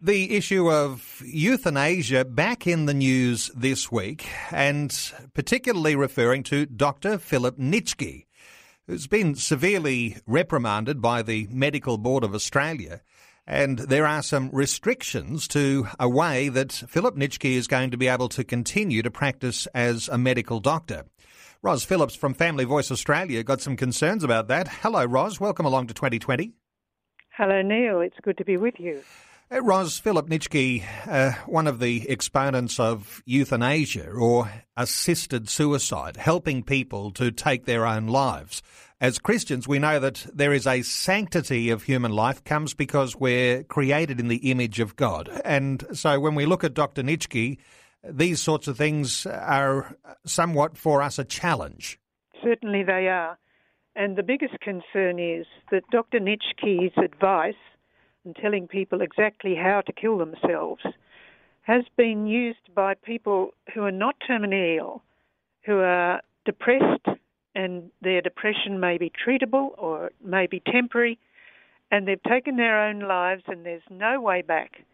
The issue of euthanasia back in the news this week, and particularly referring to Dr. Philip Nitschke, who's been severely reprimanded by the Medical Board of Australia and there are some restrictions to a way that Philip Nitschke is going to be able to continue to practice as a medical doctor. Ros Phillips from Family Voice Australia got some concerns about that. Hello, Ros. Welcome along to 2020. Hello, Neil. It's good to be with you. Uh, Ros, Philip Nitschke, uh, one of the exponents of euthanasia or assisted suicide, helping people to take their own lives as Christians, we know that there is a sanctity of human life comes because we're created in the image of God. And so when we look at Dr. Nitschke, these sorts of things are somewhat for us a challenge. Certainly they are. And the biggest concern is that Dr. Nitschke's advice and telling people exactly how to kill themselves has been used by people who are not terminally ill, who are depressed and their depression may be treatable or it may be temporary, and they've taken their own lives and there's no way back.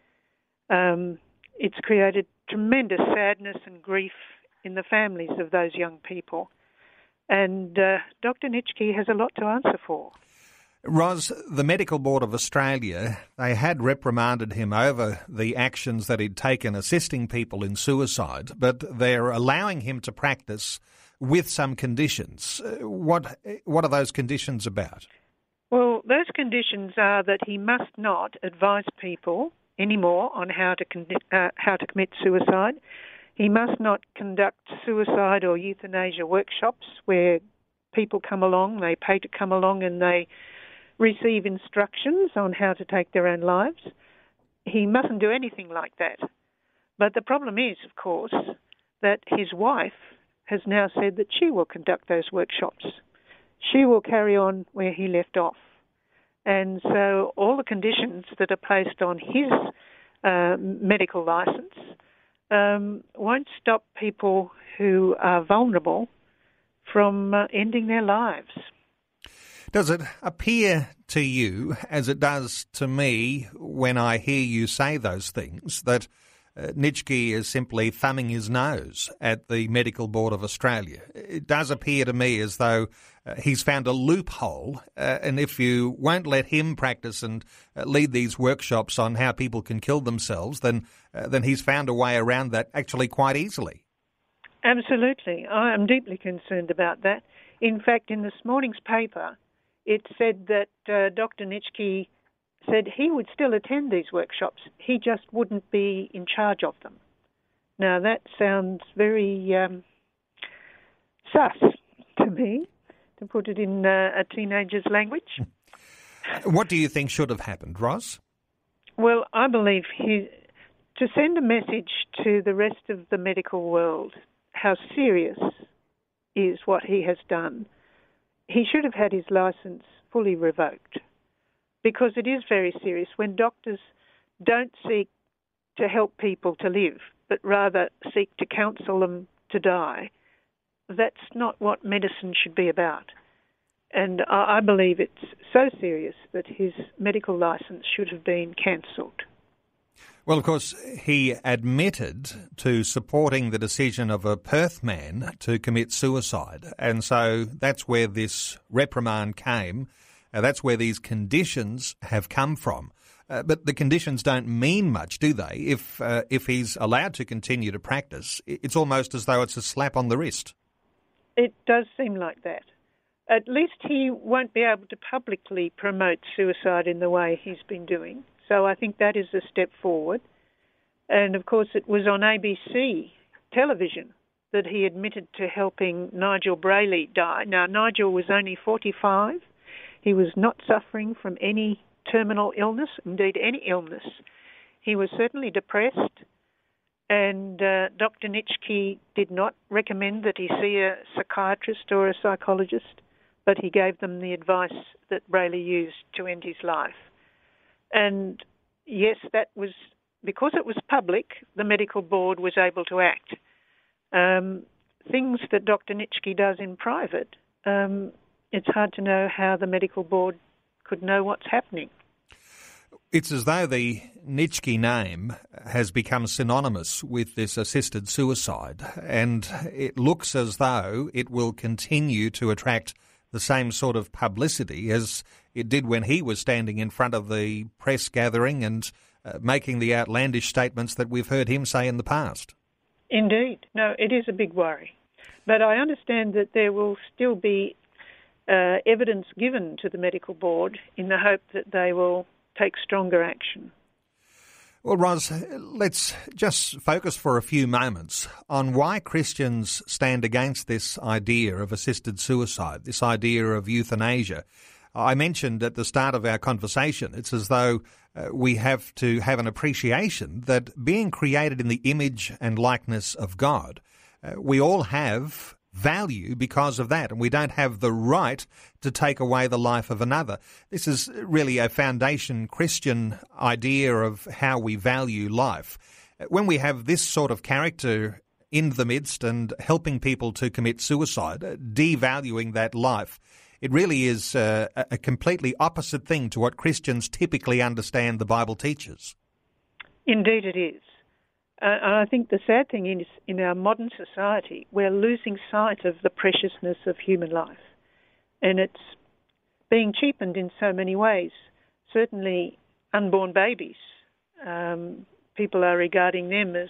Um, it's created tremendous sadness and grief in the families of those young people. And uh, Dr. Nitschke has a lot to answer for. Ros, the Medical Board of Australia, they had reprimanded him over the actions that he'd taken assisting people in suicide, but they're allowing him to practice with some conditions. Uh, what what are those conditions about? Well, those conditions are that he must not advise people anymore on how to con- uh, how to commit suicide. He must not conduct suicide or euthanasia workshops where people come along, they pay to come along, and they receive instructions on how to take their own lives. He mustn't do anything like that. But the problem is, of course, that his wife has now said that she will conduct those workshops. She will carry on where he left off. And so all the conditions that are placed on his uh, medical license um, won't stop people who are vulnerable from uh, ending their lives. Does it appear to you, as it does to me when I hear you say those things, that uh, Nitschke is simply thumbing his nose at the Medical Board of Australia. It does appear to me as though uh, he's found a loophole, uh, and if you won't let him practice and uh, lead these workshops on how people can kill themselves, then uh, then he's found a way around that actually quite easily. Absolutely, I am deeply concerned about that. In fact, in this morning's paper, it said that uh, Dr. Nitschke said he would still attend these workshops, he just wouldn't be in charge of them. Now that sounds very um, sus to me, to put it in uh, a teenager's language. What do you think should have happened, Ros? Well, I believe he, to send a message to the rest of the medical world how serious is what he has done. He should have had his license fully revoked because it is very serious when doctors don't seek to help people to live, but rather seek to counsel them to die. That's not what medicine should be about. And I believe it's so serious that his medical license should have been cancelled. Well, of course, he admitted to supporting the decision of a Perth man to commit suicide. And so that's where this reprimand came. Uh, that's where these conditions have come from. Uh, but the conditions don't mean much, do they? If uh, if he's allowed to continue to practice, it's almost as though it's a slap on the wrist. It does seem like that. At least he won't be able to publicly promote suicide in the way he's been doing. So I think that is a step forward. And of course, it was on ABC television that he admitted to helping Nigel Brayley die. Now, Nigel was only 45. He was not suffering from any terminal illness, indeed, any illness. He was certainly depressed, and uh, Dr. Nitschke did not recommend that he see a psychiatrist or a psychologist, but he gave them the advice that Brayley used to end his life. And yes, that was because it was public, the medical board was able to act. Um, things that Dr. Nitschke does in private, um, it's hard to know how the medical board could know what's happening. It's as though the Nitschke name has become synonymous with this assisted suicide, and it looks as though it will continue to attract the same sort of publicity as it did when he was standing in front of the press gathering and uh, making the outlandish statements that we've heard him say in the past. Indeed. No, it is a big worry. But I understand that there will still be uh, evidence given to the medical board in the hope that they will take stronger action. Well, Ros, let's just focus for a few moments on why Christians stand against this idea of assisted suicide, this idea of euthanasia. I mentioned at the start of our conversation, it's as though uh, we have to have an appreciation that being created in the image and likeness of God, uh, we all have value because of that, and we don't have the right to take away the life of another. This is really a foundation Christian idea of how we value life. When we have this sort of character in the midst and helping people to commit suicide, devaluing that life, it really is uh, a completely opposite thing to what Christians typically understand the Bible teaches. Indeed, it is. Uh, and I think the sad thing is, in our modern society, we're losing sight of the preciousness of human life. And it's being cheapened in so many ways. Certainly, unborn babies, um, people are regarding them as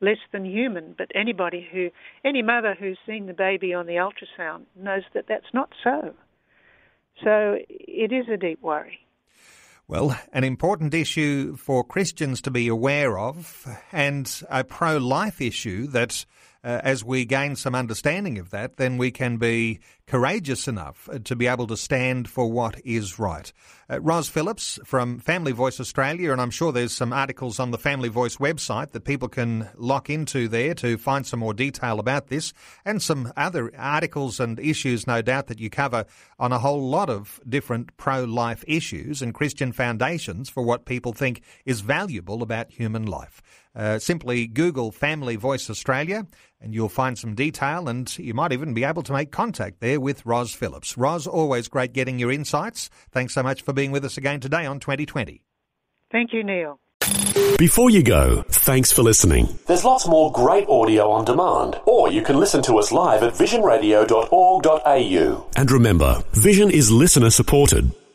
less than human. But anybody who, any mother who's seen the baby on the ultrasound knows that that's not so. So it is a deep worry. Well, an important issue for Christians to be aware of, and a pro life issue that uh, as we gain some understanding of that, then we can be courageous enough uh, to be able to stand for what is right. Uh, Ros Phillips from Family Voice Australia, and I'm sure there's some articles on the Family Voice website that people can lock into there to find some more detail about this, and some other articles and issues, no doubt, that you cover on a whole lot of different pro life issues and Christian foundations for what people think is valuable about human life. Uh, simply Google Family Voice Australia and you'll find some detail and you might even be able to make contact there with Ros Phillips. Ros, always great getting your insights. Thanks so much for being with us again today on 2020. Thank you, Neil. Before you go, thanks for listening. There's lots more great audio on demand, or you can listen to us live at visionradio.org.au. And remember, Vision is listener supported.